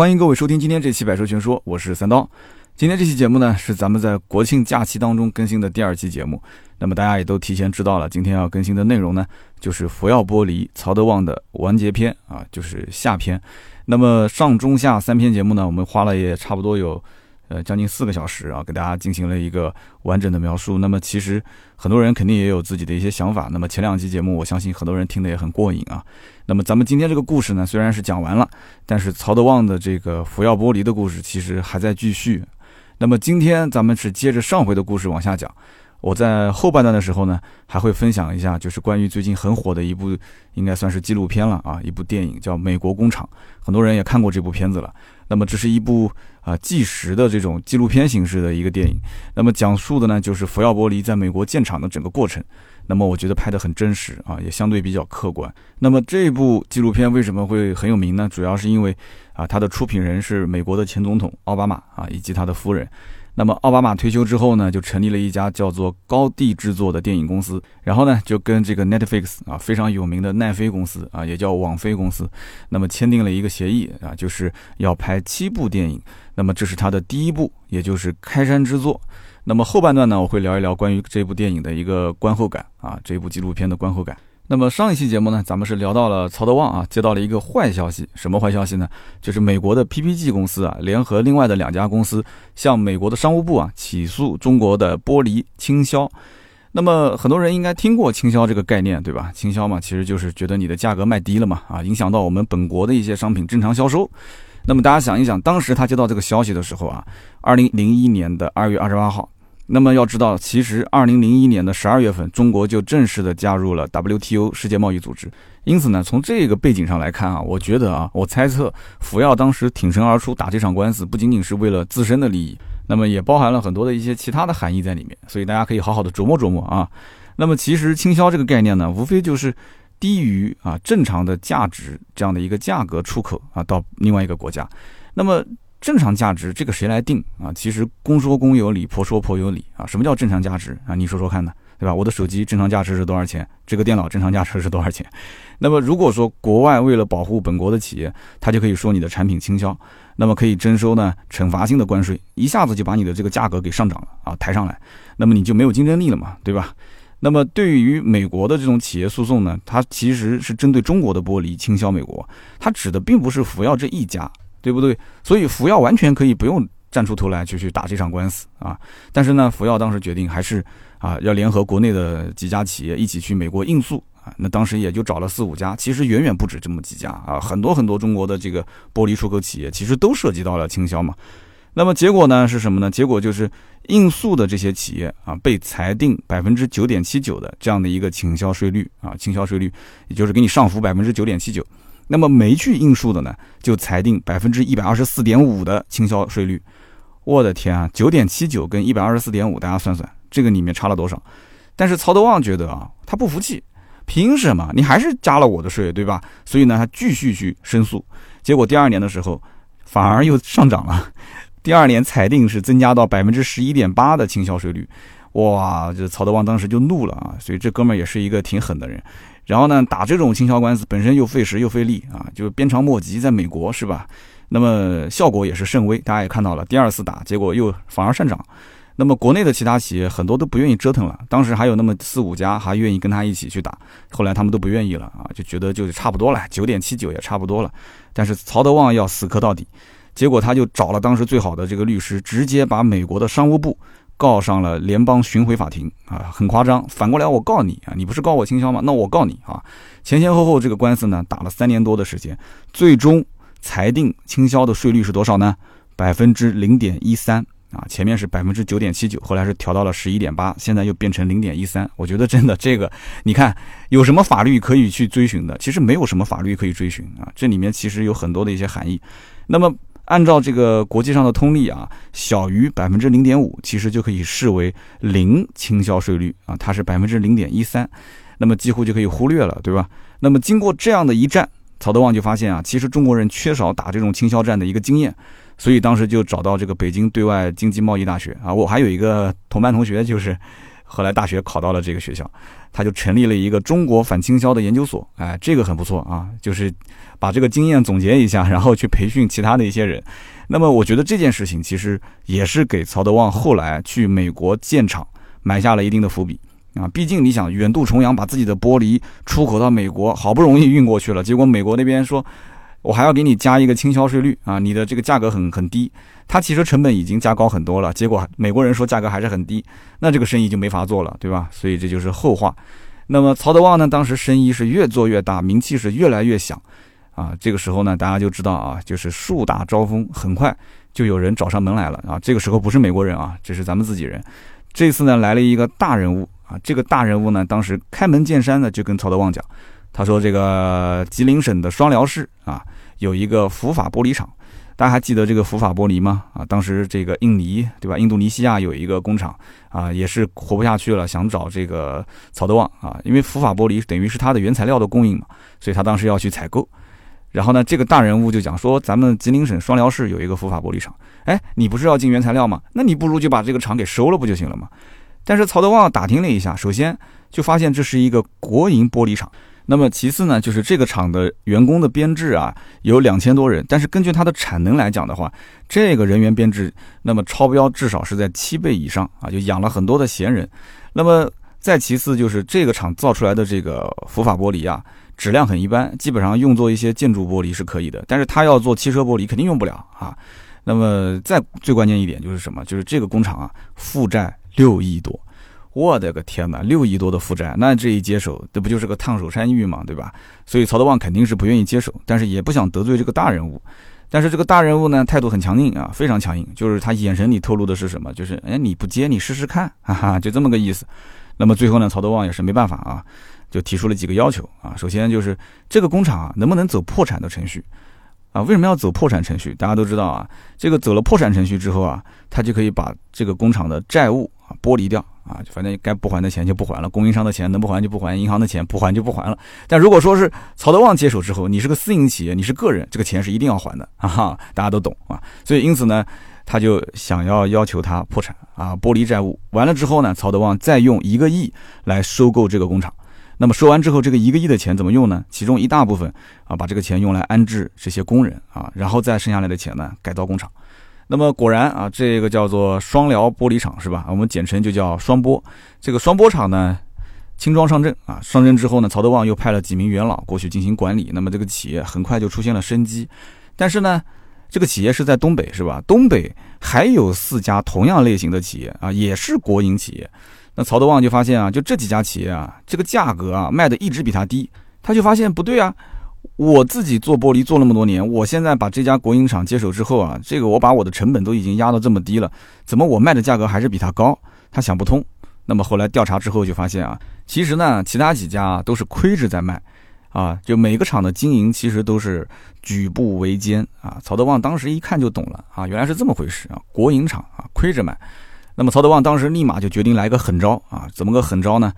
欢迎各位收听今天这期《百车全说》，我是三刀。今天这期节目呢，是咱们在国庆假期当中更新的第二期节目。那么大家也都提前知道了，今天要更新的内容呢，就是福耀玻璃曹德旺的完结篇啊，就是下篇。那么上中下三篇节目呢，我们花了也差不多有。呃，将近四个小时啊，给大家进行了一个完整的描述。那么其实很多人肯定也有自己的一些想法。那么前两期节目，我相信很多人听得也很过瘾啊。那么咱们今天这个故事呢，虽然是讲完了，但是曹德旺的这个福耀玻璃的故事其实还在继续。那么今天咱们是接着上回的故事往下讲。我在后半段的时候呢，还会分享一下，就是关于最近很火的一部，应该算是纪录片了啊，一部电影叫《美国工厂》，很多人也看过这部片子了。那么这是一部啊纪实的这种纪录片形式的一个电影，那么讲述的呢就是福耀玻璃在美国建厂的整个过程。那么我觉得拍得很真实啊，也相对比较客观。那么这部纪录片为什么会很有名呢？主要是因为啊，它的出品人是美国的前总统奥巴马啊，以及他的夫人。那么奥巴马退休之后呢，就成立了一家叫做高地制作的电影公司，然后呢，就跟这个 Netflix 啊非常有名的奈飞公司啊，也叫网飞公司，那么签订了一个协议啊，就是要拍七部电影。那么这是他的第一部，也就是开山之作。那么后半段呢，我会聊一聊关于这部电影的一个观后感啊，这部纪录片的观后感。那么上一期节目呢，咱们是聊到了曹德旺啊，接到了一个坏消息，什么坏消息呢？就是美国的 PPG 公司啊，联合另外的两家公司，向美国的商务部啊起诉中国的玻璃倾销。那么很多人应该听过倾销这个概念，对吧？倾销嘛，其实就是觉得你的价格卖低了嘛，啊，影响到我们本国的一些商品正常销售。那么大家想一想，当时他接到这个消息的时候啊，二零零一年的二月二十八号。那么要知道，其实二零零一年的十二月份，中国就正式的加入了 WTO 世界贸易组织。因此呢，从这个背景上来看啊，我觉得啊，我猜测福耀当时挺身而出打这场官司，不仅仅是为了自身的利益，那么也包含了很多的一些其他的含义在里面。所以大家可以好好的琢磨琢磨啊。那么其实倾销这个概念呢，无非就是低于啊正常的价值这样的一个价格出口啊到另外一个国家。那么正常价值这个谁来定啊？其实公说公有理，婆说婆有理啊。什么叫正常价值啊？你说说看呢，对吧？我的手机正常价值是多少钱？这个电脑正常价值是多少钱？那么如果说国外为了保护本国的企业，他就可以说你的产品倾销，那么可以征收呢惩罚性的关税，一下子就把你的这个价格给上涨了啊，抬上来，那么你就没有竞争力了嘛，对吧？那么对于美国的这种企业诉讼呢，它其实是针对中国的玻璃倾销美国，它指的并不是福耀这一家。对不对？所以福耀完全可以不用站出头来就去打这场官司啊！但是呢，福耀当时决定还是啊要联合国内的几家企业一起去美国应诉啊。那当时也就找了四五家，其实远远不止这么几家啊，很多很多中国的这个玻璃出口企业其实都涉及到了倾销嘛。那么结果呢是什么呢？结果就是应诉的这些企业啊被裁定百分之九点七九的这样的一个倾销税率啊，倾销税率也就是给你上浮百分之九点七九。那么没去应诉的呢，就裁定百分之一百二十四点五的倾销税率。我的天啊，九点七九跟一百二十四点五，大家算算，这个里面差了多少？但是曹德旺觉得啊，他不服气，凭什么你还是加了我的税，对吧？所以呢，他继续去申诉。结果第二年的时候，反而又上涨了。第二年裁定是增加到百分之十一点八的倾销税率。哇，这曹德旺当时就怒了啊！所以这哥们儿也是一个挺狠的人。然后呢，打这种倾销官司本身又费时又费力啊，就鞭长莫及，在美国是吧？那么效果也是甚微，大家也看到了，第二次打结果又反而上涨。那么国内的其他企业很多都不愿意折腾了，当时还有那么四五家还愿意跟他一起去打，后来他们都不愿意了啊，就觉得就差不多了，九点七九也差不多了。但是曹德旺要死磕到底，结果他就找了当时最好的这个律师，直接把美国的商务部。告上了联邦巡回法庭啊，很夸张。反过来我告你啊，你不是告我倾销吗？那我告你啊。前前后后这个官司呢，打了三年多的时间，最终裁定倾销的税率是多少呢？百分之零点一三啊，前面是百分之九点七九，后来是调到了十一点八，现在又变成零点一三。我觉得真的这个，你看有什么法律可以去追寻的？其实没有什么法律可以追寻啊，这里面其实有很多的一些含义。那么。按照这个国际上的通例啊，小于百分之零点五，其实就可以视为零倾销税率啊，它是百分之零点一三，那么几乎就可以忽略了，对吧？那么经过这样的一战，曹德旺就发现啊，其实中国人缺少打这种倾销战的一个经验，所以当时就找到这个北京对外经济贸易大学啊，我还有一个同班同学就是后来大学考到了这个学校，他就成立了一个中国反倾销的研究所。哎，这个很不错啊，就是把这个经验总结一下，然后去培训其他的一些人。那么我觉得这件事情其实也是给曹德旺后来去美国建厂埋下了一定的伏笔啊。毕竟你想远渡重洋把自己的玻璃出口到美国，好不容易运过去了，结果美国那边说。我还要给你加一个倾销税率啊，你的这个价格很很低，它其实成本已经加高很多了，结果美国人说价格还是很低，那这个生意就没法做了，对吧？所以这就是后话。那么曹德旺呢，当时生意是越做越大，名气是越来越响，啊，这个时候呢，大家就知道啊，就是树大招风，很快就有人找上门来了啊。这个时候不是美国人啊，这是咱们自己人。这次呢来了一个大人物啊，这个大人物呢，当时开门见山的就跟曹德旺讲。他说：“这个吉林省的双辽市啊，有一个福法玻璃厂，大家还记得这个福法玻璃吗？啊，当时这个印尼对吧？印度尼西亚有一个工厂啊，也是活不下去了，想找这个曹德旺啊，因为福法玻璃等于是它的原材料的供应嘛，所以他当时要去采购。然后呢，这个大人物就讲说，咱们吉林省双辽市有一个福法玻璃厂，哎，你不是要进原材料吗？那你不如就把这个厂给收了不就行了吗？但是曹德旺打听了一下，首先就发现这是一个国营玻璃厂。”那么其次呢，就是这个厂的员工的编制啊，有两千多人，但是根据它的产能来讲的话，这个人员编制那么超标至少是在七倍以上啊，就养了很多的闲人。那么再其次就是这个厂造出来的这个福法玻璃啊，质量很一般，基本上用作一些建筑玻璃是可以的，但是它要做汽车玻璃肯定用不了啊。那么再最关键一点就是什么？就是这个工厂啊，负债六亿多。我的个天哪，六亿多的负债，那这一接手，这不就是个烫手山芋嘛，对吧？所以曹德旺肯定是不愿意接手，但是也不想得罪这个大人物。但是这个大人物呢，态度很强硬啊，非常强硬，就是他眼神里透露的是什么？就是哎，你不接，你试试看，哈哈，就这么个意思。那么最后呢，曹德旺也是没办法啊，就提出了几个要求啊。首先就是这个工厂啊，能不能走破产的程序啊？为什么要走破产程序？大家都知道啊，这个走了破产程序之后啊，他就可以把这个工厂的债务啊剥离掉。啊，反正该不还的钱就不还了，供应商的钱能不还就不还，银行的钱不还就不还了。但如果说是曹德旺接手之后，你是个私营企业，你是个人，这个钱是一定要还的啊，大家都懂啊。所以因此呢，他就想要要求他破产啊，剥离债务。完了之后呢，曹德旺再用一个亿来收购这个工厂。那么收完之后，这个一个亿的钱怎么用呢？其中一大部分啊，把这个钱用来安置这些工人啊，然后再剩下来的钱呢，改造工厂。那么果然啊，这个叫做双辽玻璃厂是吧？我们简称就叫双玻。这个双玻厂呢，轻装上阵啊。上阵之后呢，曹德旺又派了几名元老过去进行管理。那么这个企业很快就出现了生机。但是呢，这个企业是在东北是吧？东北还有四家同样类型的企业啊，也是国营企业。那曹德旺就发现啊，就这几家企业啊，这个价格啊卖的一直比他低。他就发现不对啊。我自己做玻璃做那么多年，我现在把这家国营厂接手之后啊，这个我把我的成本都已经压到这么低了，怎么我卖的价格还是比他高？他想不通。那么后来调查之后就发现啊，其实呢，其他几家都是亏着在卖，啊，就每个厂的经营其实都是举步维艰啊。曹德旺当时一看就懂了啊，原来是这么回事啊，国营厂啊亏着卖。那么曹德旺当时立马就决定来个狠招啊，怎么个狠招呢？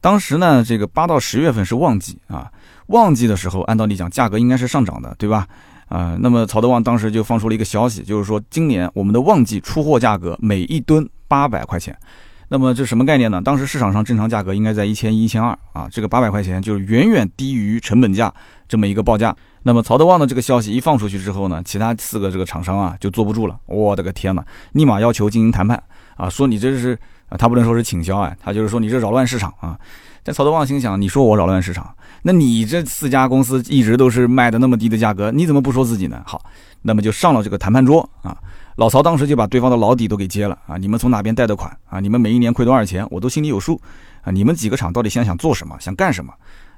当时呢，这个八到十月份是旺季啊。旺季的时候，按道理讲，价格应该是上涨的，对吧？啊，那么曹德旺当时就放出了一个消息，就是说今年我们的旺季出货价格每一吨八百块钱。那么这什么概念呢？当时市场上正常价格应该在一千一、一千二啊，这个八百块钱就是远远低于成本价这么一个报价。那么曹德旺的这个消息一放出去之后呢，其他四个这个厂商啊就坐不住了，我的个天呐，立马要求进行谈判啊，说你这是啊，他不能说是倾销啊，他就是说你这扰乱市场啊。但曹德旺心想，你说我扰乱市场？那你这四家公司一直都是卖的那么低的价格，你怎么不说自己呢？好，那么就上了这个谈判桌啊。老曹当时就把对方的老底都给揭了啊。你们从哪边贷的款啊？你们每一年亏多少钱，我都心里有数啊。你们几个厂到底现在想做什么，想干什么？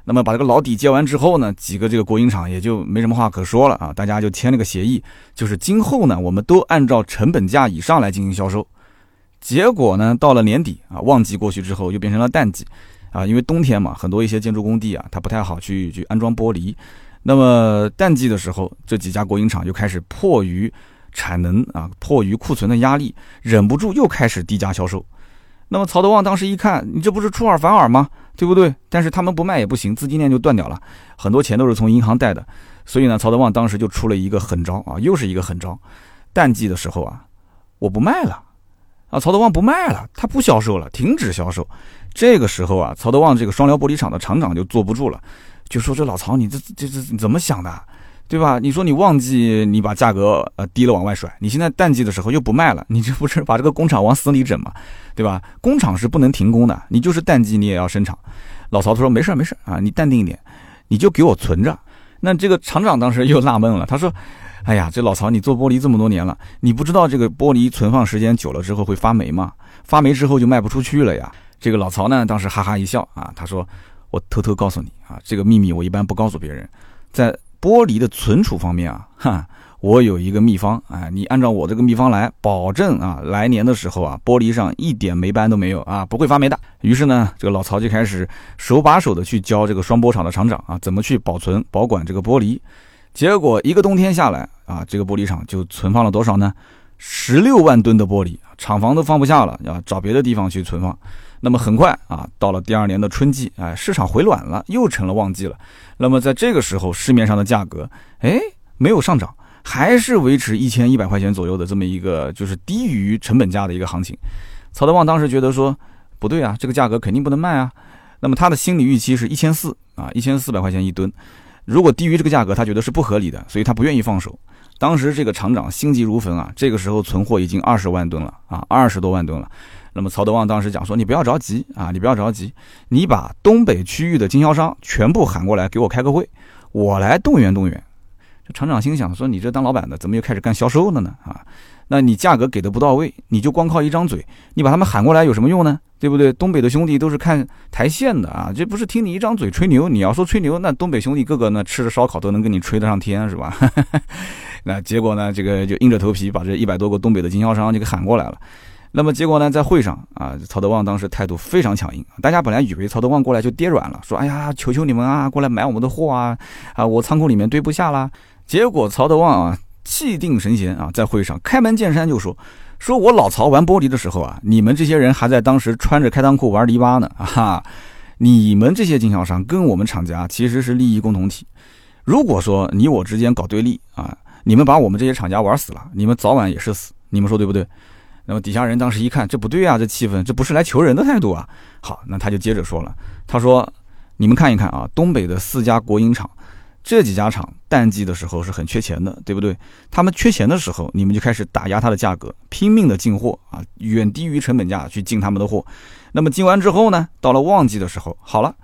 那么把这个老底接完之后呢，几个这个国营厂也就没什么话可说了啊。大家就签了个协议，就是今后呢，我们都按照成本价以上来进行销售。结果呢，到了年底啊，旺季过去之后，又变成了淡季。啊，因为冬天嘛，很多一些建筑工地啊，它不太好去去安装玻璃。那么淡季的时候，这几家国营厂又开始迫于产能啊，迫于库存的压力，忍不住又开始低价销售。那么曹德旺当时一看，你这不是出尔反尔吗？对不对？但是他们不卖也不行，资金链就断掉了，很多钱都是从银行贷的。所以呢，曹德旺当时就出了一个狠招啊，又是一个狠招。淡季的时候啊，我不卖了。啊，曹德旺不卖了，他不销售了，停止销售。这个时候啊，曹德旺这个双辽玻璃厂的厂长就坐不住了，就说：“这老曹，你这这这怎么想的，对吧？你说你旺季你把价格呃低了往外甩，你现在淡季的时候又不卖了，你这不是把这个工厂往死里整吗？对吧？工厂是不能停工的，你就是淡季你也要生产。”老曹他说：“没事没事啊，你淡定一点，你就给我存着。”那这个厂长当时又纳闷了，他说。哎呀，这老曹，你做玻璃这么多年了，你不知道这个玻璃存放时间久了之后会发霉吗？发霉之后就卖不出去了呀。这个老曹呢，当时哈哈一笑啊，他说：“我偷偷告诉你啊，这个秘密我一般不告诉别人，在玻璃的存储方面啊，哈，我有一个秘方啊，你按照我这个秘方来，保证啊，来年的时候啊，玻璃上一点霉斑都没有啊，不会发霉的。”于是呢，这个老曹就开始手把手的去教这个双玻厂的厂长啊，怎么去保存保管这个玻璃。结果一个冬天下来啊，这个玻璃厂就存放了多少呢？十六万吨的玻璃，厂房都放不下了，要找别的地方去存放。那么很快啊，到了第二年的春季，哎，市场回暖了，又成了旺季了。那么在这个时候，市面上的价格，哎，没有上涨，还是维持一千一百块钱左右的这么一个，就是低于成本价的一个行情。曹德旺当时觉得说，不对啊，这个价格肯定不能卖啊。那么他的心理预期是一千四啊，一千四百块钱一吨。如果低于这个价格，他觉得是不合理的，所以他不愿意放手。当时这个厂长心急如焚啊，这个时候存货已经二十万吨了啊，二十多万吨了。那么曹德旺当时讲说：“你不要着急啊，你不要着急，你把东北区域的经销商全部喊过来，给我开个会，我来动员动员。”这厂长心想说：“你这当老板的怎么又开始干销售了呢？啊，那你价格给的不到位，你就光靠一张嘴，你把他们喊过来有什么用呢？”对不对？东北的兄弟都是看台线的啊，这不是听你一张嘴吹牛。你要说吹牛，那东北兄弟个个呢吃着烧烤都能跟你吹得上天，是吧？那结果呢，这个就硬着头皮把这一百多个东北的经销商就给喊过来了。那么结果呢，在会上啊，曹德旺当时态度非常强硬。大家本来以为曹德旺过来就跌软了，说：“哎呀，求求你们啊，过来买我们的货啊！啊，我仓库里面堆不下了。”结果曹德旺啊，气定神闲啊，在会上开门见山就说。说我老曹玩玻璃的时候啊，你们这些人还在当时穿着开裆裤玩泥巴呢啊！你们这些经销商跟我们厂家其实是利益共同体。如果说你我之间搞对立啊，你们把我们这些厂家玩死了，你们早晚也是死。你们说对不对？那么底下人当时一看，这不对啊，这气氛，这不是来求人的态度啊。好，那他就接着说了，他说：“你们看一看啊，东北的四家国营厂。”这几家厂淡季的时候是很缺钱的，对不对？他们缺钱的时候，你们就开始打压它的价格，拼命的进货啊，远低于成本价去进他们的货。那么进完之后呢，到了旺季的时候，好了，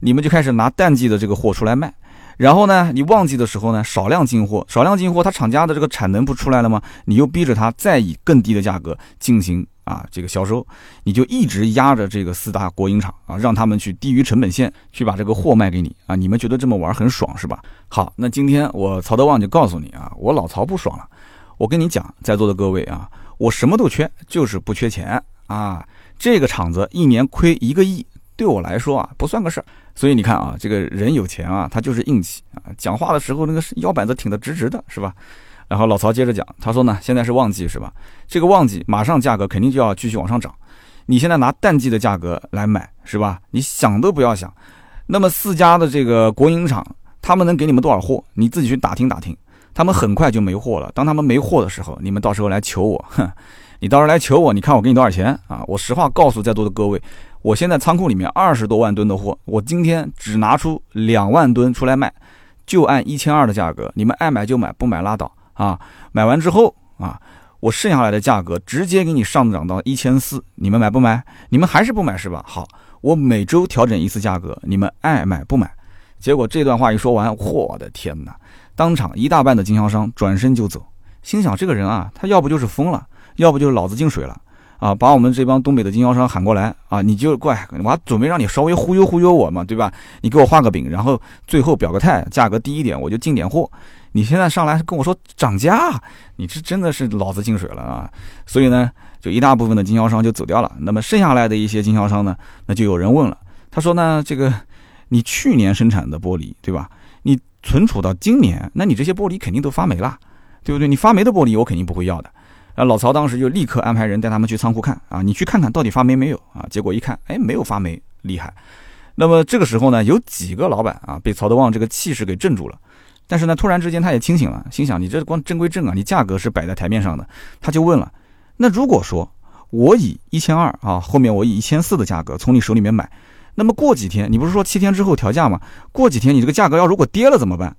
你们就开始拿淡季的这个货出来卖。然后呢，你旺季的时候呢，少量进货，少量进货，它厂家的这个产能不出来了吗？你又逼着它再以更低的价格进行。啊，这个销售，你就一直压着这个四大国营厂啊，让他们去低于成本线去把这个货卖给你啊，你们觉得这么玩很爽是吧？好，那今天我曹德旺就告诉你啊，我老曹不爽了。我跟你讲，在座的各位啊，我什么都缺，就是不缺钱啊。这个厂子一年亏一个亿，对我来说啊不算个事儿。所以你看啊，这个人有钱啊，他就是硬气啊，讲话的时候那个腰板子挺得直直的，是吧？然后老曹接着讲，他说呢，现在是旺季是吧？这个旺季马上价格肯定就要继续往上涨，你现在拿淡季的价格来买是吧？你想都不要想。那么四家的这个国营厂，他们能给你们多少货？你自己去打听打听。他们很快就没货了。当他们没货的时候，你们到时候来求我，哼，你到时候来求我，你看我给你多少钱啊？我实话告诉在座的各位，我现在仓库里面二十多万吨的货，我今天只拿出两万吨出来卖，就按一千二的价格，你们爱买就买，不买拉倒。啊，买完之后啊，我剩下来的价格直接给你上涨到一千四，你们买不买？你们还是不买是吧？好，我每周调整一次价格，你们爱买不买？结果这段话一说完，我的天哪！当场一大半的经销商转身就走，心想这个人啊，他要不就是疯了，要不就是脑子进水了啊！把我们这帮东北的经销商喊过来啊，你就过来，我准备让你稍微忽悠忽悠我嘛，对吧？你给我画个饼，然后最后表个态，价格低一点，我就进点货。你现在上来跟我说涨价，你这真的是脑子进水了啊！所以呢，就一大部分的经销商就走掉了。那么剩下来的一些经销商呢，那就有人问了，他说呢，这个你去年生产的玻璃对吧？你存储到今年，那你这些玻璃肯定都发霉了，对不对？你发霉的玻璃我肯定不会要的。啊，老曹当时就立刻安排人带他们去仓库看啊，你去看看到底发霉没有啊？结果一看，哎，没有发霉，厉害。那么这个时候呢，有几个老板啊，被曹德旺这个气势给镇住了。但是呢，突然之间他也清醒了，心想：你这光正归正啊，你价格是摆在台面上的。他就问了：那如果说我以一千二啊，后面我以一千四的价格从你手里面买，那么过几天，你不是说七天之后调价吗？过几天你这个价格要如果跌了怎么办？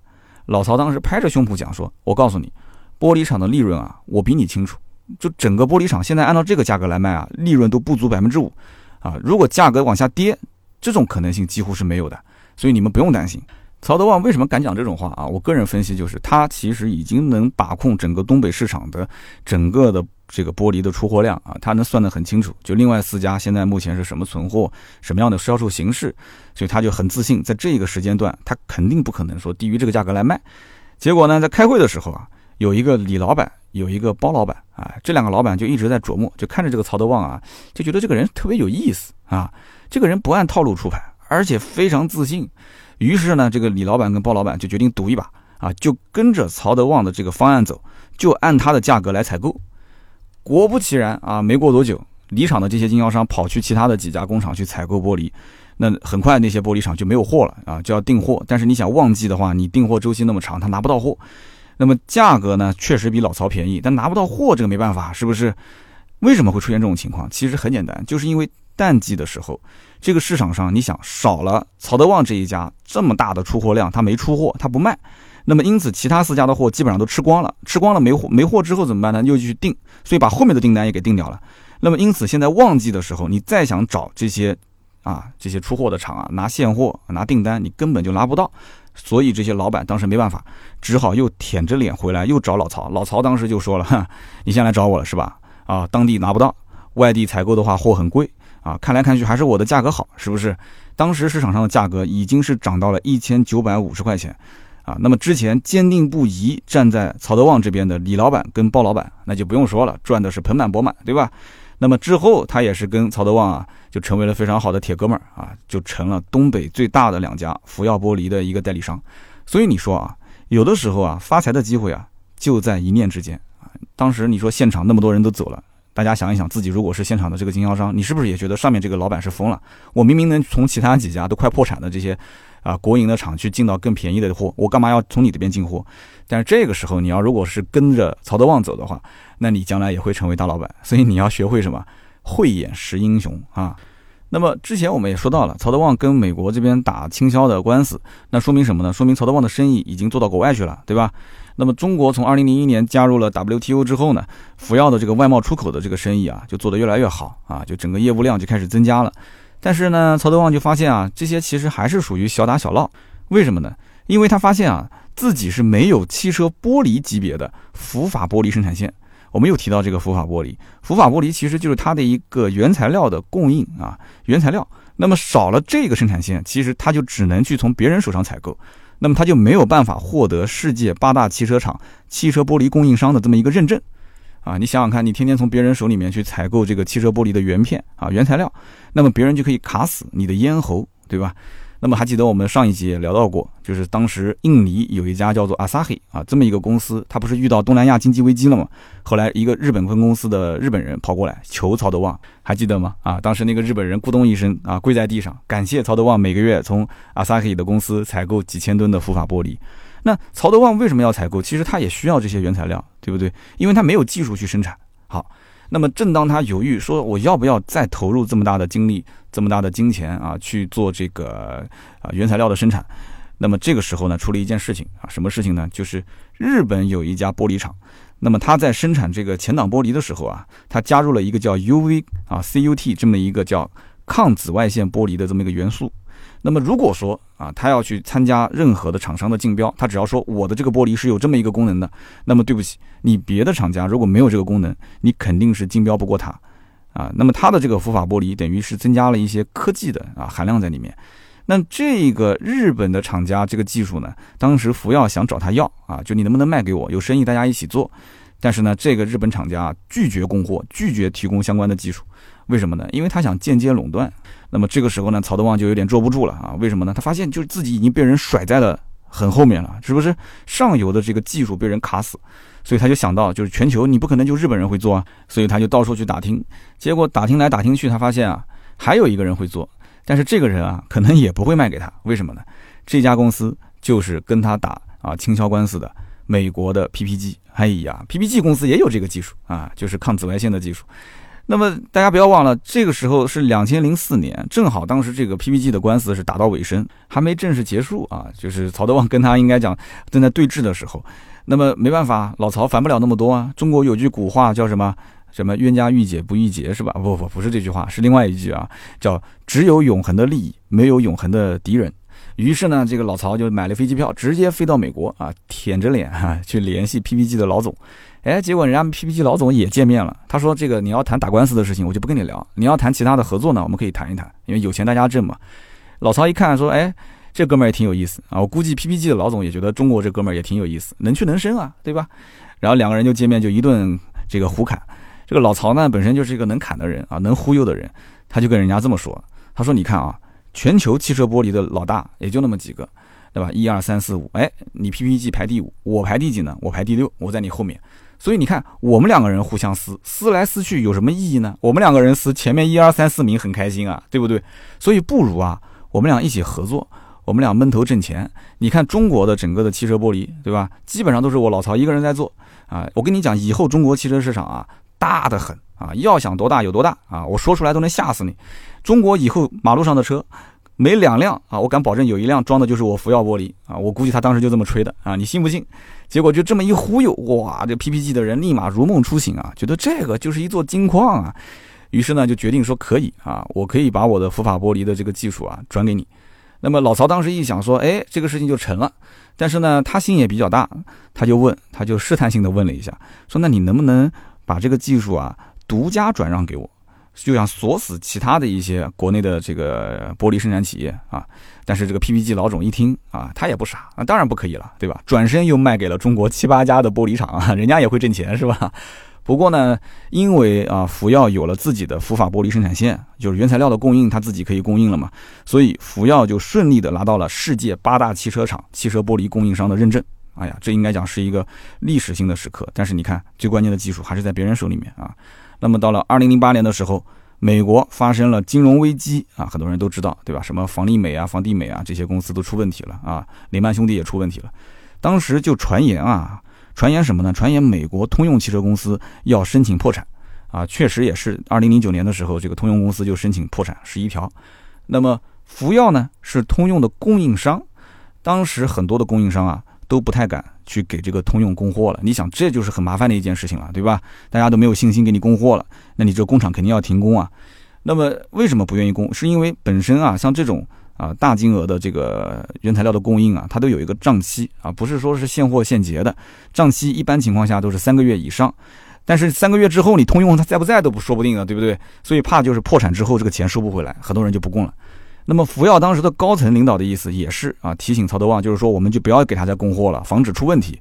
老曹当时拍着胸脯讲说：“我告诉你，玻璃厂的利润啊，我比你清楚。就整个玻璃厂现在按照这个价格来卖啊，利润都不足百分之五啊。如果价格往下跌，这种可能性几乎是没有的。所以你们不用担心。”曹德旺为什么敢讲这种话啊？我个人分析就是，他其实已经能把控整个东北市场的整个的这个玻璃的出货量啊，他能算得很清楚。就另外四家现在目前是什么存货，什么样的销售形式，所以他就很自信，在这个时间段，他肯定不可能说低于这个价格来卖。结果呢，在开会的时候啊，有一个李老板，有一个包老板啊，这两个老板就一直在琢磨，就看着这个曹德旺啊，就觉得这个人特别有意思啊，这个人不按套路出牌，而且非常自信。于是呢，这个李老板跟包老板就决定赌一把啊，就跟着曹德旺的这个方案走，就按他的价格来采购。果不其然啊，没过多久，离厂的这些经销商跑去其他的几家工厂去采购玻璃，那很快那些玻璃厂就没有货了啊，就要订货。但是你想旺季的话，你订货周期那么长，他拿不到货。那么价格呢，确实比老曹便宜，但拿不到货，这个没办法，是不是？为什么会出现这种情况？其实很简单，就是因为淡季的时候。这个市场上，你想少了曹德旺这一家这么大的出货量，他没出货，他不卖，那么因此其他四家的货基本上都吃光了，吃光了没货没货之后怎么办呢？又去订，所以把后面的订单也给订掉了。那么因此现在旺季的时候，你再想找这些啊这些出货的厂啊拿现货拿订单，你根本就拿不到。所以这些老板当时没办法，只好又舔着脸回来又找老曹。老曹当时就说了：“哈，你先来找我了是吧？啊，当地拿不到，外地采购的话货很贵。”啊，看来看去还是我的价格好，是不是？当时市场上的价格已经是涨到了一千九百五十块钱，啊，那么之前坚定不移站在曹德旺这边的李老板跟包老板，那就不用说了，赚的是盆满钵满，对吧？那么之后他也是跟曹德旺啊，就成为了非常好的铁哥们儿啊，就成了东北最大的两家福耀玻璃的一个代理商。所以你说啊，有的时候啊，发财的机会啊，就在一念之间啊。当时你说现场那么多人都走了。大家想一想，自己如果是现场的这个经销商，你是不是也觉得上面这个老板是疯了？我明明能从其他几家都快破产的这些，啊国营的厂去进到更便宜的货，我干嘛要从你这边进货？但是这个时候，你要如果是跟着曹德旺走的话，那你将来也会成为大老板。所以你要学会什么？慧眼识英雄啊！那么之前我们也说到了，曹德旺跟美国这边打倾销的官司，那说明什么呢？说明曹德旺的生意已经做到国外去了，对吧？那么中国从二零零一年加入了 WTO 之后呢，福耀的这个外贸出口的这个生意啊，就做得越来越好啊，就整个业务量就开始增加了。但是呢，曹德旺就发现啊，这些其实还是属于小打小闹。为什么呢？因为他发现啊，自己是没有汽车玻璃级别的福法玻璃生产线。我们又提到这个福法玻璃，福法玻璃其实就是它的一个原材料的供应啊，原材料。那么少了这个生产线，其实他就只能去从别人手上采购。那么他就没有办法获得世界八大汽车厂汽车玻璃供应商的这么一个认证，啊，你想想看，你天天从别人手里面去采购这个汽车玻璃的原片啊原材料，那么别人就可以卡死你的咽喉，对吧？那么还记得我们上一集也聊到过，就是当时印尼有一家叫做 Asahi 啊这么一个公司，它不是遇到东南亚经济危机了吗？后来一个日本分公司的日本人跑过来求曹德旺，还记得吗？啊，当时那个日本人咕咚一声啊跪在地上，感谢曹德旺每个月从 Asahi 的公司采购几千吨的福法玻璃。那曹德旺为什么要采购？其实他也需要这些原材料，对不对？因为他没有技术去生产。好。那么，正当他犹豫说我要不要再投入这么大的精力、这么大的金钱啊去做这个啊原材料的生产，那么这个时候呢，出了一件事情啊，什么事情呢？就是日本有一家玻璃厂，那么他在生产这个前挡玻璃的时候啊，他加入了一个叫 UV 啊 CUT 这么一个叫抗紫外线玻璃的这么一个元素。那么如果说啊，他要去参加任何的厂商的竞标，他只要说我的这个玻璃是有这么一个功能的，那么对不起，你别的厂家如果没有这个功能，你肯定是竞标不过他，啊，那么他的这个浮法玻璃等于是增加了一些科技的啊含量在里面。那这个日本的厂家这个技术呢，当时福耀想找他要啊，就你能不能卖给我，有生意大家一起做。但是呢，这个日本厂家拒绝供货，拒绝提供相关的技术，为什么呢？因为他想间接垄断。那么这个时候呢，曹德旺就有点坐不住了啊！为什么呢？他发现就是自己已经被人甩在了很后面了，是不是？上游的这个技术被人卡死，所以他就想到，就是全球你不可能就日本人会做啊，所以他就到处去打听。结果打听来打听去，他发现啊，还有一个人会做，但是这个人啊，可能也不会卖给他。为什么呢？这家公司就是跟他打啊倾销官司的美国的 PPG。哎呀，PPG 公司也有这个技术啊，就是抗紫外线的技术。那么大家不要忘了，这个时候是两千零四年，正好当时这个 PPG 的官司是打到尾声，还没正式结束啊，就是曹德旺跟他应该讲正在对峙的时候。那么没办法，老曹烦不了那么多啊。中国有句古话叫什么？什么冤家宜解不宜结是吧？不不不是这句话，是另外一句啊，叫只有永恒的利益，没有永恒的敌人。于是呢，这个老曹就买了飞机票，直接飞到美国啊，舔着脸哈去联系 PPG 的老总。哎，结果人家 PPG 老总也见面了。他说：“这个你要谈打官司的事情，我就不跟你聊；你要谈其他的合作呢，我们可以谈一谈，因为有钱大家挣嘛。”老曹一看说：“哎，这哥们儿也挺有意思啊！我估计 PPG 的老总也觉得中国这哥们儿也挺有意思，能屈能伸啊，对吧？”然后两个人就见面，就一顿这个胡侃。这个老曹呢，本身就是一个能侃的人啊，能忽悠的人，他就跟人家这么说：“他说你看啊，全球汽车玻璃的老大也就那么几个，对吧？一二三四五，哎，你 PPG 排第五，我排第几呢？我排第六，我在你后面。”所以你看，我们两个人互相撕，撕来撕去有什么意义呢？我们两个人撕，前面一二三四名很开心啊，对不对？所以不如啊，我们俩一起合作，我们俩闷头挣钱。你看中国的整个的汽车玻璃，对吧？基本上都是我老曹一个人在做啊。我跟你讲，以后中国汽车市场啊，大的很啊，要想多大有多大啊，我说出来都能吓死你。中国以后马路上的车。每两辆啊，我敢保证有一辆装的就是我福耀玻璃啊！我估计他当时就这么吹的啊，你信不信？结果就这么一忽悠，哇，这 PPG 的人立马如梦初醒啊，觉得这个就是一座金矿啊，于是呢就决定说可以啊，我可以把我的福法玻璃的这个技术啊转给你。那么老曹当时一想说，哎，这个事情就成了。但是呢，他心也比较大，他就问，他就试探性的问了一下，说那你能不能把这个技术啊独家转让给我？就想锁死其他的一些国内的这个玻璃生产企业啊，但是这个 PPG 老总一听啊，他也不傻啊，当然不可以了，对吧？转身又卖给了中国七八家的玻璃厂啊，人家也会挣钱是吧？不过呢，因为啊福耀有了自己的福法玻璃生产线，就是原材料的供应他自己可以供应了嘛，所以福耀就顺利的拿到了世界八大汽车厂汽车玻璃供应商的认证。哎呀，这应该讲是一个历史性的时刻。但是你看，最关键的技术还是在别人手里面啊。那么到了二零零八年的时候，美国发生了金融危机啊，很多人都知道，对吧？什么房利美啊、房地美啊这些公司都出问题了啊，雷曼兄弟也出问题了。当时就传言啊，传言什么呢？传言美国通用汽车公司要申请破产啊，确实也是二零零九年的时候，这个通用公司就申请破产十一条。那么福耀呢，是通用的供应商，当时很多的供应商啊。都不太敢去给这个通用供货了。你想，这就是很麻烦的一件事情了，对吧？大家都没有信心给你供货了，那你这个工厂肯定要停工啊。那么为什么不愿意供？是因为本身啊，像这种啊大金额的这个原材料的供应啊，它都有一个账期啊，不是说是现货现结的，账期一般情况下都是三个月以上。但是三个月之后，你通用它在不在都不说不定啊，对不对？所以怕就是破产之后这个钱收不回来，很多人就不供了。那么福耀当时的高层领导的意思也是啊，提醒曹德旺，就是说我们就不要给他再供货了，防止出问题。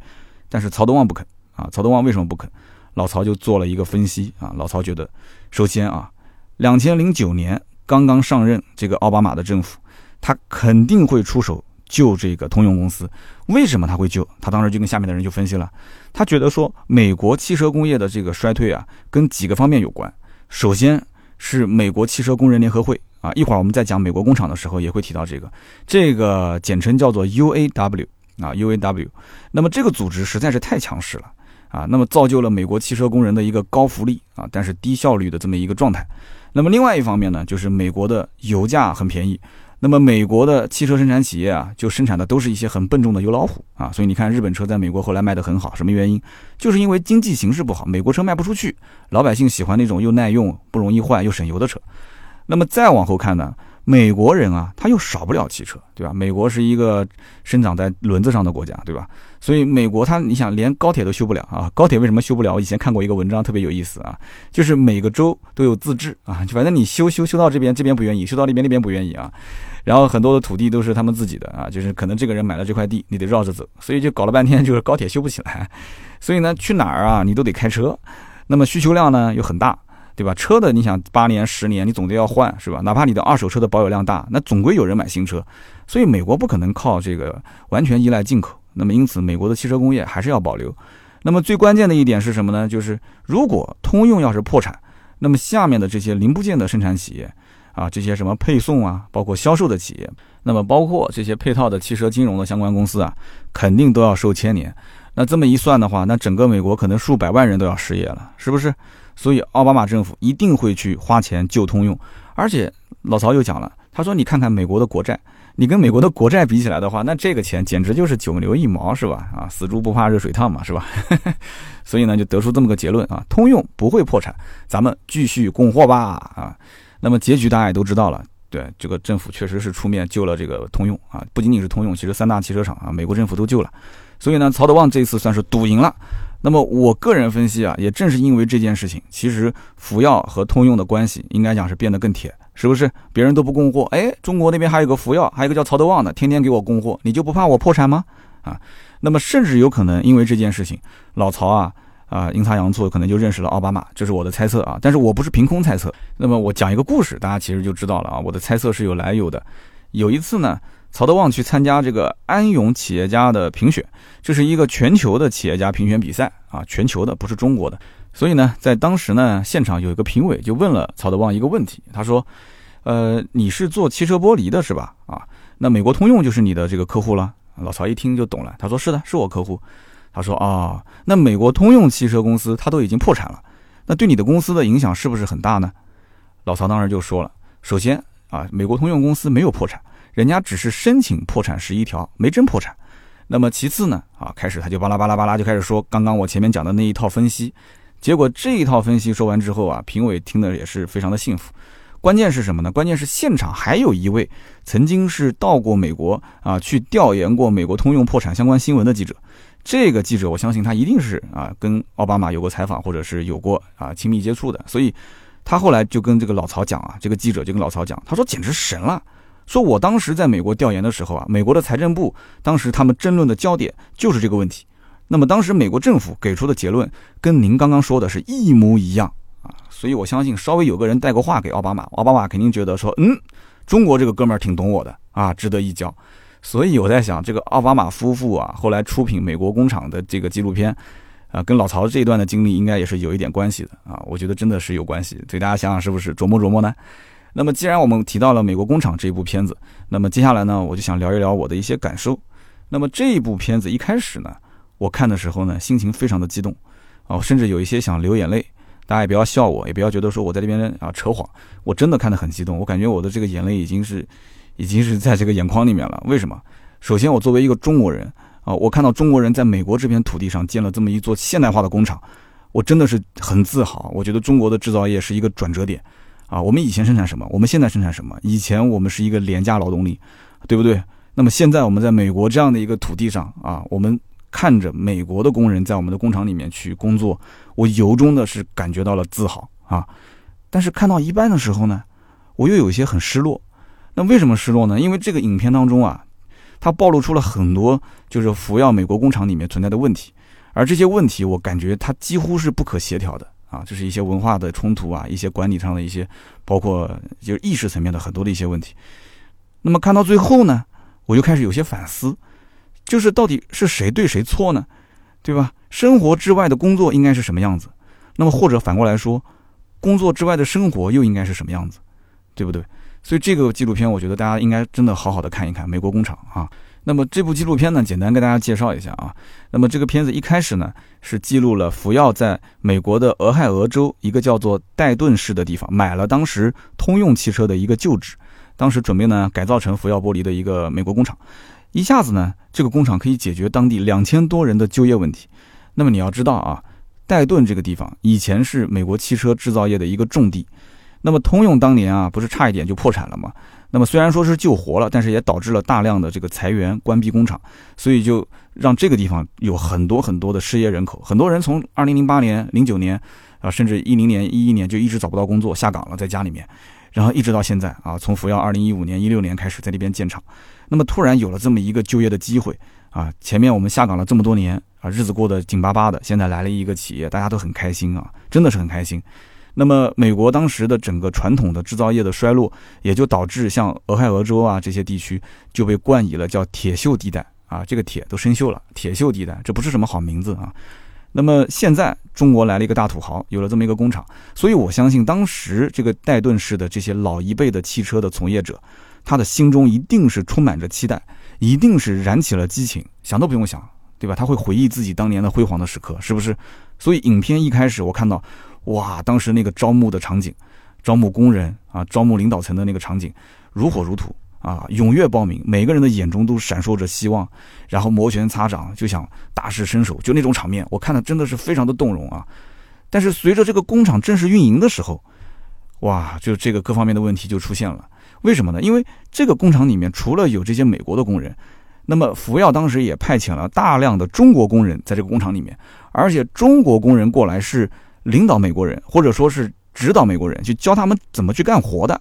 但是曹德旺不肯啊，曹德旺为什么不肯？老曹就做了一个分析啊，老曹觉得，首先啊，两千零九年刚刚上任这个奥巴马的政府，他肯定会出手救这个通用公司。为什么他会救？他当时就跟下面的人就分析了，他觉得说美国汽车工业的这个衰退啊，跟几个方面有关。首先是美国汽车工人联合会。啊，一会儿我们在讲美国工厂的时候也会提到这个，这个简称叫做 UAW 啊，UAW。那么这个组织实在是太强势了啊，那么造就了美国汽车工人的一个高福利啊，但是低效率的这么一个状态。那么另外一方面呢，就是美国的油价很便宜，那么美国的汽车生产企业啊，就生产的都是一些很笨重的油老虎啊，所以你看日本车在美国后来卖得很好，什么原因？就是因为经济形势不好，美国车卖不出去，老百姓喜欢那种又耐用、不容易坏又省油的车。那么再往后看呢，美国人啊，他又少不了汽车，对吧？美国是一个生长在轮子上的国家，对吧？所以美国他，你想连高铁都修不了啊？高铁为什么修不了？我以前看过一个文章，特别有意思啊，就是每个州都有自治啊，反正你修修修到这边，这边不愿意；修到那边，那边不愿意啊。然后很多的土地都是他们自己的啊，就是可能这个人买了这块地，你得绕着走，所以就搞了半天，就是高铁修不起来。所以呢，去哪儿啊，你都得开车，那么需求量呢又很大。对吧？车的你想八年十年，你总得要换，是吧？哪怕你的二手车的保有量大，那总归有人买新车。所以美国不可能靠这个完全依赖进口。那么因此，美国的汽车工业还是要保留。那么最关键的一点是什么呢？就是如果通用要是破产，那么下面的这些零部件的生产企业啊，这些什么配送啊，包括销售的企业，那么包括这些配套的汽车金融的相关公司啊，肯定都要受牵连。那这么一算的话，那整个美国可能数百万人都要失业了，是不是？所以奥巴马政府一定会去花钱救通用。而且老曹又讲了，他说：“你看看美国的国债，你跟美国的国债比起来的话，那这个钱简直就是九牛一毛，是吧？啊，死猪不怕热水烫嘛，是吧？所以呢，就得出这么个结论啊，通用不会破产，咱们继续供货吧。啊，那么结局大家也都知道了。”对，这个政府确实是出面救了这个通用啊，不仅仅是通用，其实三大汽车厂啊，美国政府都救了。所以呢，曹德旺这次算是赌赢了。那么我个人分析啊，也正是因为这件事情，其实福耀和通用的关系应该讲是变得更铁，是不是？别人都不供货，哎，中国那边还有个福耀，还有个叫曹德旺的，天天给我供货，你就不怕我破产吗？啊，那么甚至有可能因为这件事情，老曹啊。啊，阴差阳错可能就认识了奥巴马，这是我的猜测啊。但是我不是凭空猜测。那么我讲一个故事，大家其实就知道了啊。我的猜测是有来由的。有一次呢，曹德旺去参加这个安永企业家的评选，这是一个全球的企业家评选比赛啊，全球的不是中国的。所以呢，在当时呢，现场有一个评委就问了曹德旺一个问题，他说：“呃，你是做汽车玻璃的是吧？啊，那美国通用就是你的这个客户了。”老曹一听就懂了，他说：“是的，是我客户。”他说啊，那美国通用汽车公司它都已经破产了，那对你的公司的影响是不是很大呢？老曹当时就说了，首先啊，美国通用公司没有破产，人家只是申请破产十一条，没真破产。那么其次呢，啊，开始他就巴拉巴拉巴拉就开始说刚刚我前面讲的那一套分析，结果这一套分析说完之后啊，评委听的也是非常的幸福。关键是什么呢？关键是现场还有一位曾经是到过美国啊，去调研过美国通用破产相关新闻的记者。这个记者，我相信他一定是啊，跟奥巴马有过采访，或者是有过啊亲密接触的，所以他后来就跟这个老曹讲啊，这个记者就跟老曹讲，他说简直神了，说我当时在美国调研的时候啊，美国的财政部当时他们争论的焦点就是这个问题，那么当时美国政府给出的结论跟您刚刚说的是一模一样啊，所以我相信稍微有个人带过话给奥巴马，奥巴马肯定觉得说，嗯，中国这个哥们儿挺懂我的啊，值得一交。所以我在想，这个奥巴马夫妇啊，后来出品美国工厂的这个纪录片，啊，跟老曹这一段的经历应该也是有一点关系的啊。我觉得真的是有关系，所以大家想想是不是琢磨琢磨呢？那么既然我们提到了美国工厂这一部片子，那么接下来呢，我就想聊一聊我的一些感受。那么这一部片子一开始呢，我看的时候呢，心情非常的激动，啊，甚至有一些想流眼泪。大家也不要笑我，也不要觉得说我在这边啊扯谎，我真的看得很激动，我感觉我的这个眼泪已经是。已经是在这个眼眶里面了。为什么？首先，我作为一个中国人啊，我看到中国人在美国这片土地上建了这么一座现代化的工厂，我真的是很自豪。我觉得中国的制造业是一个转折点啊。我们以前生产什么？我们现在生产什么？以前我们是一个廉价劳动力，对不对？那么现在我们在美国这样的一个土地上啊，我们看着美国的工人在我们的工厂里面去工作，我由衷的是感觉到了自豪啊。但是看到一半的时候呢，我又有些很失落。那为什么失落呢？因为这个影片当中啊，它暴露出了很多就是福耀美国工厂里面存在的问题，而这些问题我感觉它几乎是不可协调的啊，就是一些文化的冲突啊，一些管理上的一些，包括就是意识层面的很多的一些问题。那么看到最后呢，我就开始有些反思，就是到底是谁对谁错呢？对吧？生活之外的工作应该是什么样子？那么或者反过来说，工作之外的生活又应该是什么样子？对不对？所以这个纪录片，我觉得大家应该真的好好的看一看《美国工厂》啊。那么这部纪录片呢，简单跟大家介绍一下啊。那么这个片子一开始呢，是记录了福耀在美国的俄亥俄州一个叫做戴顿市的地方买了当时通用汽车的一个旧址，当时准备呢改造成福耀玻璃的一个美国工厂。一下子呢，这个工厂可以解决当地两千多人的就业问题。那么你要知道啊，戴顿这个地方以前是美国汽车制造业的一个重地。那么通用当年啊，不是差一点就破产了吗？那么虽然说是救活了，但是也导致了大量的这个裁员、关闭工厂，所以就让这个地方有很多很多的失业人口。很多人从二零零八年、零九年啊，甚至一零年、一一年就一直找不到工作，下岗了，在家里面，然后一直到现在啊，从福耀二零一五年、一六年开始在那边建厂，那么突然有了这么一个就业的机会啊，前面我们下岗了这么多年啊，日子过得紧巴巴的，现在来了一个企业，大家都很开心啊，真的是很开心。那么，美国当时的整个传统的制造业的衰落，也就导致像俄亥俄州啊这些地区就被冠以了叫“铁锈地带”啊，这个铁都生锈了，铁锈地带，这不是什么好名字啊。那么现在中国来了一个大土豪，有了这么一个工厂，所以我相信当时这个戴顿市的这些老一辈的汽车的从业者，他的心中一定是充满着期待，一定是燃起了激情，想都不用想，对吧？他会回忆自己当年的辉煌的时刻，是不是？所以影片一开始我看到。哇，当时那个招募的场景，招募工人啊，招募领导层的那个场景，如火如荼啊，踊跃报名，每个人的眼中都闪烁着希望，然后摩拳擦掌，就想大施身手，就那种场面，我看的真的是非常的动容啊。但是随着这个工厂正式运营的时候，哇，就这个各方面的问题就出现了。为什么呢？因为这个工厂里面除了有这些美国的工人，那么福耀当时也派遣了大量的中国工人在这个工厂里面，而且中国工人过来是领导美国人，或者说是指导美国人，去教他们怎么去干活的。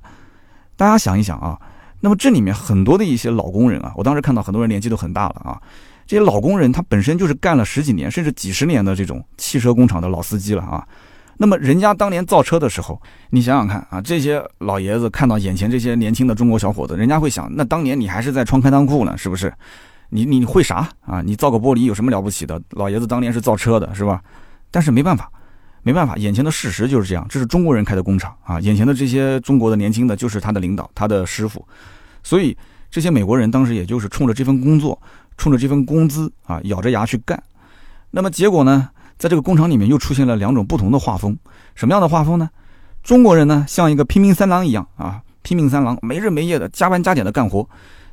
大家想一想啊，那么这里面很多的一些老工人啊，我当时看到很多人年纪都很大了啊，这些老工人他本身就是干了十几年甚至几十年的这种汽车工厂的老司机了啊。那么人家当年造车的时候，你想想看啊，这些老爷子看到眼前这些年轻的中国小伙子，人家会想，那当年你还是在穿开裆裤呢，是不是？你你会啥啊？你造个玻璃有什么了不起的？老爷子当年是造车的，是吧？但是没办法，没办法，眼前的事实就是这样，这是中国人开的工厂啊，眼前的这些中国的年轻的就是他的领导，他的师傅，所以这些美国人当时也就是冲着这份工作，冲着这份工资啊，咬着牙去干。那么结果呢？在这个工厂里面又出现了两种不同的画风，什么样的画风呢？中国人呢像一个拼命三郎一样啊，拼命三郎没日没夜的加班加点的干活，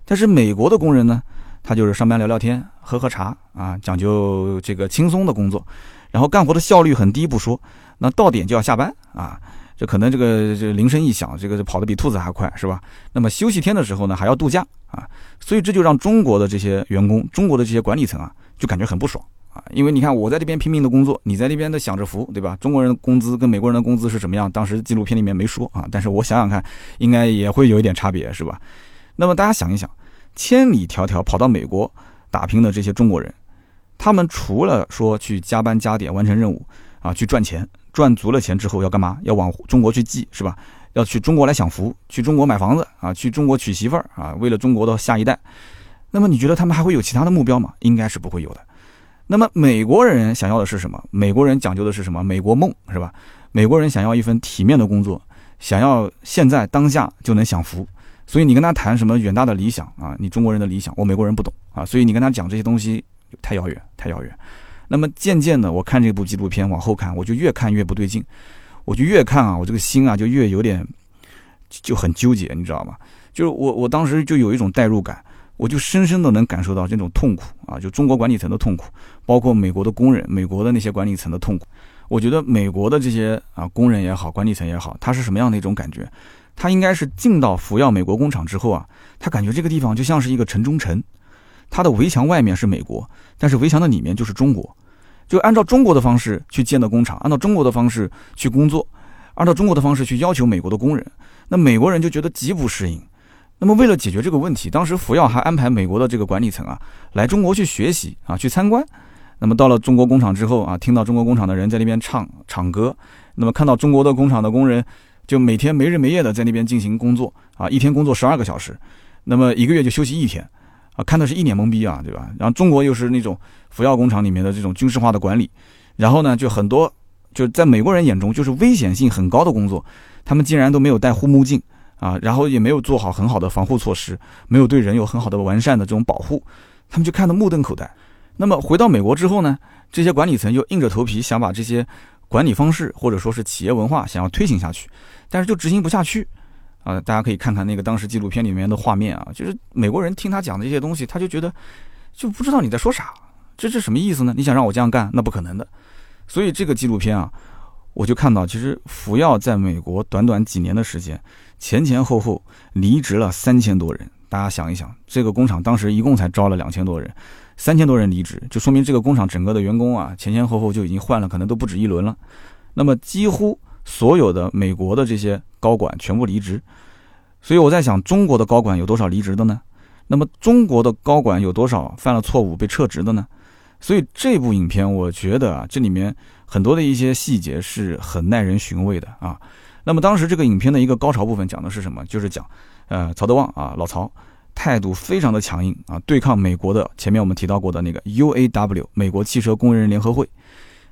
但是美国的工人呢，他就是上班聊聊天、喝喝茶啊，讲究这个轻松的工作，然后干活的效率很低不说，那到点就要下班啊，这可能这个这铃声一响，这个跑得比兔子还快是吧？那么休息天的时候呢，还要度假啊，所以这就让中国的这些员工、中国的这些管理层啊，就感觉很不爽。啊，因为你看我在这边拼命的工作，你在那边的享着福，对吧？中国人的工资跟美国人的工资是什么样？当时纪录片里面没说啊，但是我想想看，应该也会有一点差别，是吧？那么大家想一想，千里迢迢跑到美国打拼的这些中国人，他们除了说去加班加点完成任务啊，去赚钱，赚足了钱之后要干嘛？要往中国去寄，是吧？要去中国来享福，去中国买房子啊，去中国娶媳妇儿啊，为了中国的下一代。那么你觉得他们还会有其他的目标吗？应该是不会有的。那么美国人想要的是什么？美国人讲究的是什么？美国梦是吧？美国人想要一份体面的工作，想要现在当下就能享福。所以你跟他谈什么远大的理想啊？你中国人的理想，我美国人不懂啊。所以你跟他讲这些东西太遥远，太遥远。那么渐渐的，我看这部纪录片往后看，我就越看越不对劲，我就越看啊，我这个心啊就越有点就很纠结，你知道吗？就是我我当时就有一种代入感。我就深深的能感受到这种痛苦啊，就中国管理层的痛苦，包括美国的工人、美国的那些管理层的痛苦。我觉得美国的这些啊工人也好，管理层也好，他是什么样的一种感觉？他应该是进到福耀美国工厂之后啊，他感觉这个地方就像是一个城中城，它的围墙外面是美国，但是围墙的里面就是中国，就按照中国的方式去建的工厂，按照中国的方式去工作，按照中国的方式去要求美国的工人，那美国人就觉得极不适应。那么为了解决这个问题，当时福耀还安排美国的这个管理层啊来中国去学习啊去参观。那么到了中国工厂之后啊，听到中国工厂的人在那边唱唱歌，那么看到中国的工厂的工人就每天没日没夜的在那边进行工作啊，一天工作十二个小时，那么一个月就休息一天看的是一脸懵逼啊，对吧？然后中国又是那种福耀工厂里面的这种军事化的管理，然后呢就很多就在美国人眼中就是危险性很高的工作，他们竟然都没有戴护目镜。啊，然后也没有做好很好的防护措施，没有对人有很好的完善的这种保护，他们就看得目瞪口呆。那么回到美国之后呢，这些管理层就硬着头皮想把这些管理方式或者说是企业文化想要推行下去，但是就执行不下去。啊，大家可以看看那个当时纪录片里面的画面啊，就是美国人听他讲的这些东西，他就觉得就不知道你在说啥，这是什么意思呢？你想让我这样干，那不可能的。所以这个纪录片啊，我就看到其实福耀在美国短短几年的时间。前前后后离职了三千多人，大家想一想，这个工厂当时一共才招了两千多人，三千多人离职，就说明这个工厂整个的员工啊，前前后后就已经换了，可能都不止一轮了。那么几乎所有的美国的这些高管全部离职，所以我在想，中国的高管有多少离职的呢？那么中国的高管有多少犯了错误被撤职的呢？所以这部影片，我觉得啊，这里面很多的一些细节是很耐人寻味的啊。那么当时这个影片的一个高潮部分讲的是什么？就是讲，呃，曹德旺啊，老曹态度非常的强硬啊，对抗美国的前面我们提到过的那个 UAW 美国汽车工人联合会。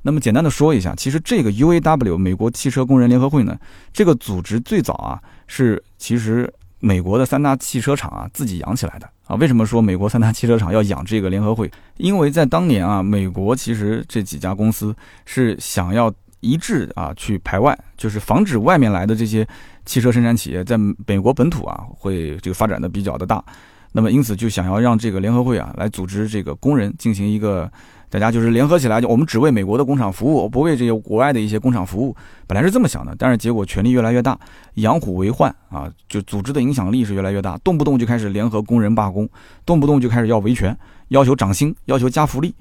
那么简单的说一下，其实这个 UAW 美国汽车工人联合会呢，这个组织最早啊是其实美国的三大汽车厂啊自己养起来的啊。为什么说美国三大汽车厂要养这个联合会？因为在当年啊，美国其实这几家公司是想要。一致啊去排外，就是防止外面来的这些汽车生产企业在美国本土啊会这个发展的比较的大。那么因此就想要让这个联合会啊来组织这个工人进行一个。大家就是联合起来，就我们只为美国的工厂服务，不为这些国外的一些工厂服务。本来是这么想的，但是结果权力越来越大，养虎为患啊！就组织的影响力是越来越大，动不动就开始联合工人罢工，动不动就开始要维权，要求涨薪，要求加福利。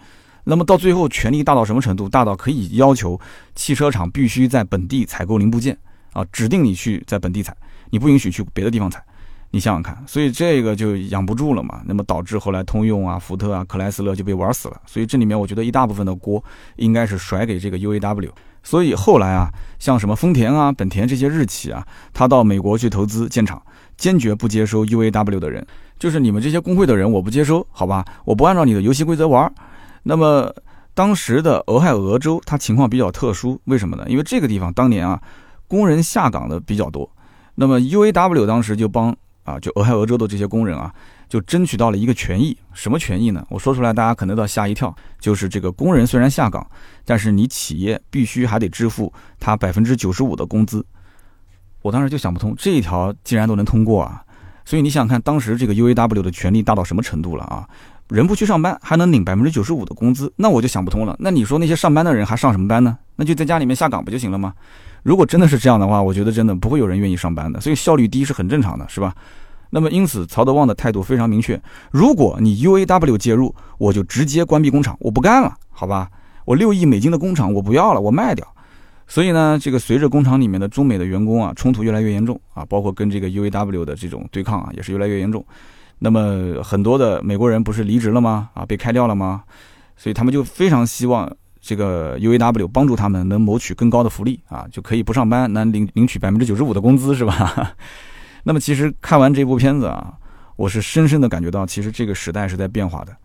那么到最后，权力大到什么程度？大到可以要求汽车厂必须在本地采购零部件啊，指定你去在本地采，你不允许去别的地方采。你想想看，所以这个就养不住了嘛，那么导致后来通用啊、福特啊、克莱斯勒就被玩死了。所以这里面我觉得一大部分的锅应该是甩给这个 UAW。所以后来啊，像什么丰田啊、本田这些日企啊，他到美国去投资建厂，坚决不接收 UAW 的人，就是你们这些工会的人，我不接收，好吧？我不按照你的游戏规则玩。那么当时的俄亥俄州它情况比较特殊，为什么呢？因为这个地方当年啊，工人下岗的比较多，那么 UAW 当时就帮。啊，就俄亥俄州的这些工人啊，就争取到了一个权益，什么权益呢？我说出来，大家可能都要吓一跳。就是这个工人虽然下岗，但是你企业必须还得支付他百分之九十五的工资。我当时就想不通，这一条竟然都能通过啊！所以你想想看，当时这个 UAW 的权力大到什么程度了啊？人不去上班还能领百分之九十五的工资，那我就想不通了。那你说那些上班的人还上什么班呢？那就在家里面下岗不就行了吗？如果真的是这样的话，我觉得真的不会有人愿意上班的，所以效率低是很正常的，是吧？那么因此，曹德旺的态度非常明确：如果你 UAW 介入，我就直接关闭工厂，我不干了，好吧？我六亿美金的工厂我不要了，我卖掉。所以呢，这个随着工厂里面的中美的员工啊冲突越来越严重啊，包括跟这个 UAW 的这种对抗啊也是越来越严重。那么很多的美国人不是离职了吗？啊，被开掉了吗？所以他们就非常希望。这个 UAW 帮助他们能谋取更高的福利啊，就可以不上班，能领领取百分之九十五的工资，是吧？那么其实看完这部片子啊，我是深深的感觉到，其实这个时代是在变化的。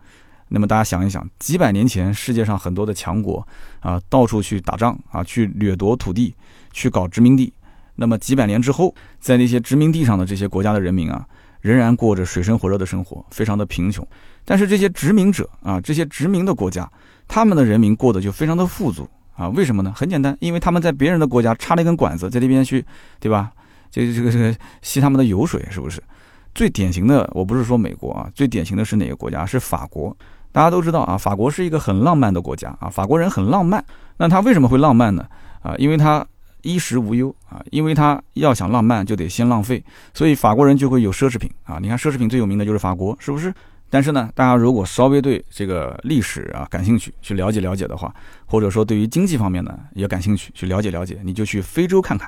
那么大家想一想，几百年前世界上很多的强国啊，到处去打仗啊，去掠夺土地，去搞殖民地。那么几百年之后，在那些殖民地上的这些国家的人民啊，仍然过着水深火热的生活，非常的贫穷。但是这些殖民者啊，这些殖民的国家。他们的人民过得就非常的富足啊？为什么呢？很简单，因为他们在别人的国家插了一根管子，在那边去，对吧？这个这个这个吸他们的油水，是不是？最典型的，我不是说美国啊，最典型的是哪个国家？是法国。大家都知道啊，法国是一个很浪漫的国家啊，法国人很浪漫。那他为什么会浪漫呢？啊，因为他衣食无忧啊，因为他要想浪漫就得先浪费，所以法国人就会有奢侈品啊。你看奢侈品最有名的就是法国，是不是？但是呢，大家如果稍微对这个历史啊感兴趣，去了解了解的话，或者说对于经济方面呢也感兴趣，去了解了解，你就去非洲看看，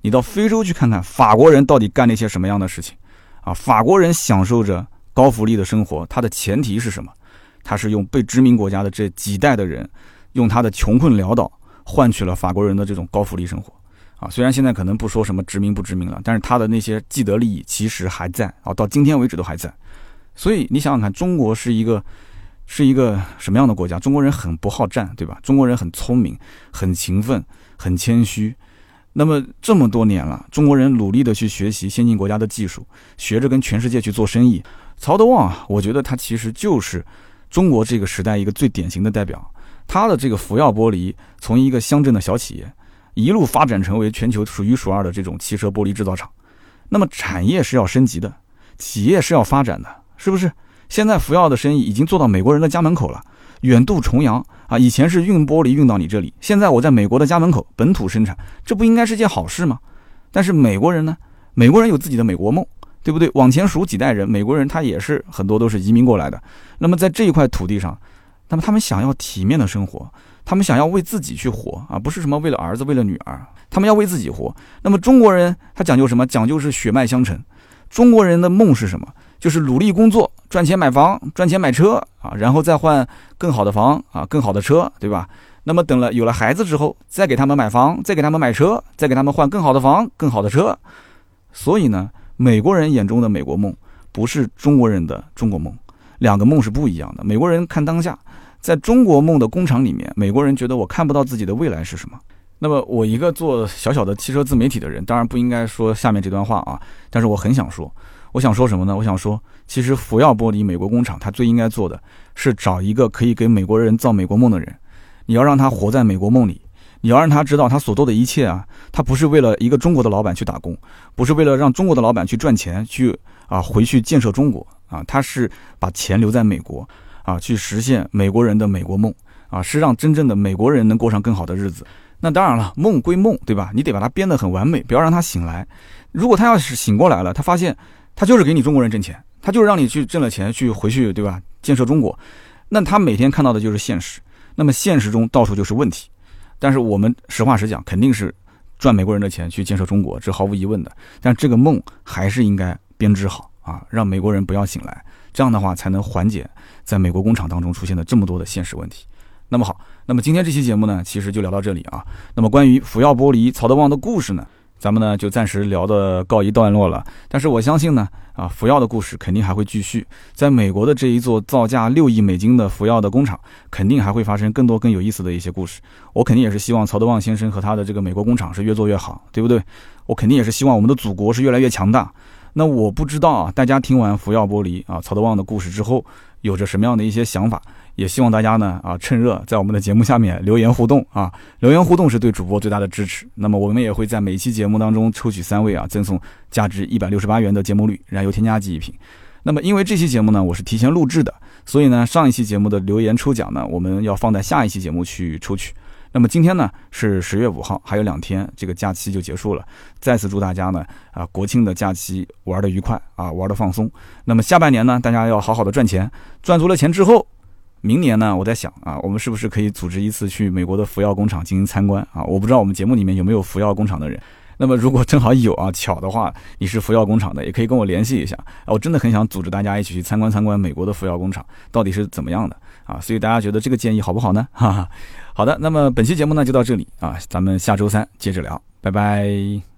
你到非洲去看看法国人到底干了一些什么样的事情啊？法国人享受着高福利的生活，它的前提是什么？他是用被殖民国家的这几代的人，用他的穷困潦倒换取了法国人的这种高福利生活啊。虽然现在可能不说什么殖民不殖民了，但是他的那些既得利益其实还在啊，到今天为止都还在。所以你想想看，中国是一个是一个什么样的国家？中国人很不好战，对吧？中国人很聪明，很勤奋，很谦虚。那么这么多年了，中国人努力的去学习先进国家的技术，学着跟全世界去做生意。曹德旺啊，我觉得他其实就是中国这个时代一个最典型的代表。他的这个福耀玻璃从一个乡镇的小企业，一路发展成为全球数一数二的这种汽车玻璃制造厂。那么产业是要升级的，企业是要发展的。是不是？现在福耀的生意已经做到美国人的家门口了，远渡重洋啊！以前是运玻璃运到你这里，现在我在美国的家门口本土生产，这不应该是件好事吗？但是美国人呢？美国人有自己的美国梦，对不对？往前数几代人，美国人他也是很多都是移民过来的。那么在这一块土地上，那么他们想要体面的生活，他们想要为自己去活啊，不是什么为了儿子为了女儿，他们要为自己活。那么中国人他讲究什么？讲究是血脉相承。中国人的梦是什么？就是努力工作，赚钱买房，赚钱买车啊，然后再换更好的房啊，更好的车，对吧？那么等了有了孩子之后，再给他们买房，再给他们买车，再给他们换更好的房，更好的车。所以呢，美国人眼中的美国梦不是中国人的中国梦，两个梦是不一样的。美国人看当下，在中国梦的工厂里面，美国人觉得我看不到自己的未来是什么。那么我一个做小小的汽车自媒体的人，当然不应该说下面这段话啊，但是我很想说。我想说什么呢？我想说，其实福耀玻璃美国工厂，它最应该做的是找一个可以给美国人造美国梦的人。你要让他活在美国梦里，你要让他知道他所做的一切啊，他不是为了一个中国的老板去打工，不是为了让中国的老板去赚钱去啊回去建设中国啊，他是把钱留在美国啊，去实现美国人的美国梦啊，是让真正的美国人能过上更好的日子。那当然了，梦归梦，对吧？你得把它编得很完美，不要让他醒来。如果他要是醒过来了，他发现他就是给你中国人挣钱，他就是让你去挣了钱去回去，对吧？建设中国，那他每天看到的就是现实。那么现实中到处就是问题。但是我们实话实讲，肯定是赚美国人的钱去建设中国，这毫无疑问的。但这个梦还是应该编织好啊，让美国人不要醒来，这样的话才能缓解在美国工厂当中出现的这么多的现实问题。那么好，那么今天这期节目呢，其实就聊到这里啊。那么关于福耀玻璃曹德旺的故事呢？咱们呢就暂时聊的告一段落了，但是我相信呢，啊，福耀的故事肯定还会继续。在美国的这一座造价六亿美金的福耀的工厂，肯定还会发生更多更有意思的一些故事。我肯定也是希望曹德旺先生和他的这个美国工厂是越做越好，对不对？我肯定也是希望我们的祖国是越来越强大。那我不知道啊，大家听完福耀玻璃啊曹德旺的故事之后，有着什么样的一些想法？也希望大家呢啊趁热在我们的节目下面留言互动啊，留言互动是对主播最大的支持。那么我们也会在每期节目当中抽取三位啊，赠送价值一百六十八元的节目绿燃油添加剂一瓶。那么因为这期节目呢我是提前录制的，所以呢上一期节目的留言抽奖呢我们要放在下一期节目去抽取。那么今天呢是十月五号，还有两天这个假期就结束了。再次祝大家呢啊国庆的假期玩的愉快啊，玩的放松。那么下半年呢大家要好好的赚钱，赚足了钱之后。明年呢，我在想啊，我们是不是可以组织一次去美国的福耀工厂进行参观啊？我不知道我们节目里面有没有福耀工厂的人。那么如果正好有啊，巧的话，你是福耀工厂的，也可以跟我联系一下。我真的很想组织大家一起去参观参观美国的福耀工厂到底是怎么样的啊？所以大家觉得这个建议好不好呢？哈哈，好的，那么本期节目呢就到这里啊，咱们下周三接着聊，拜拜。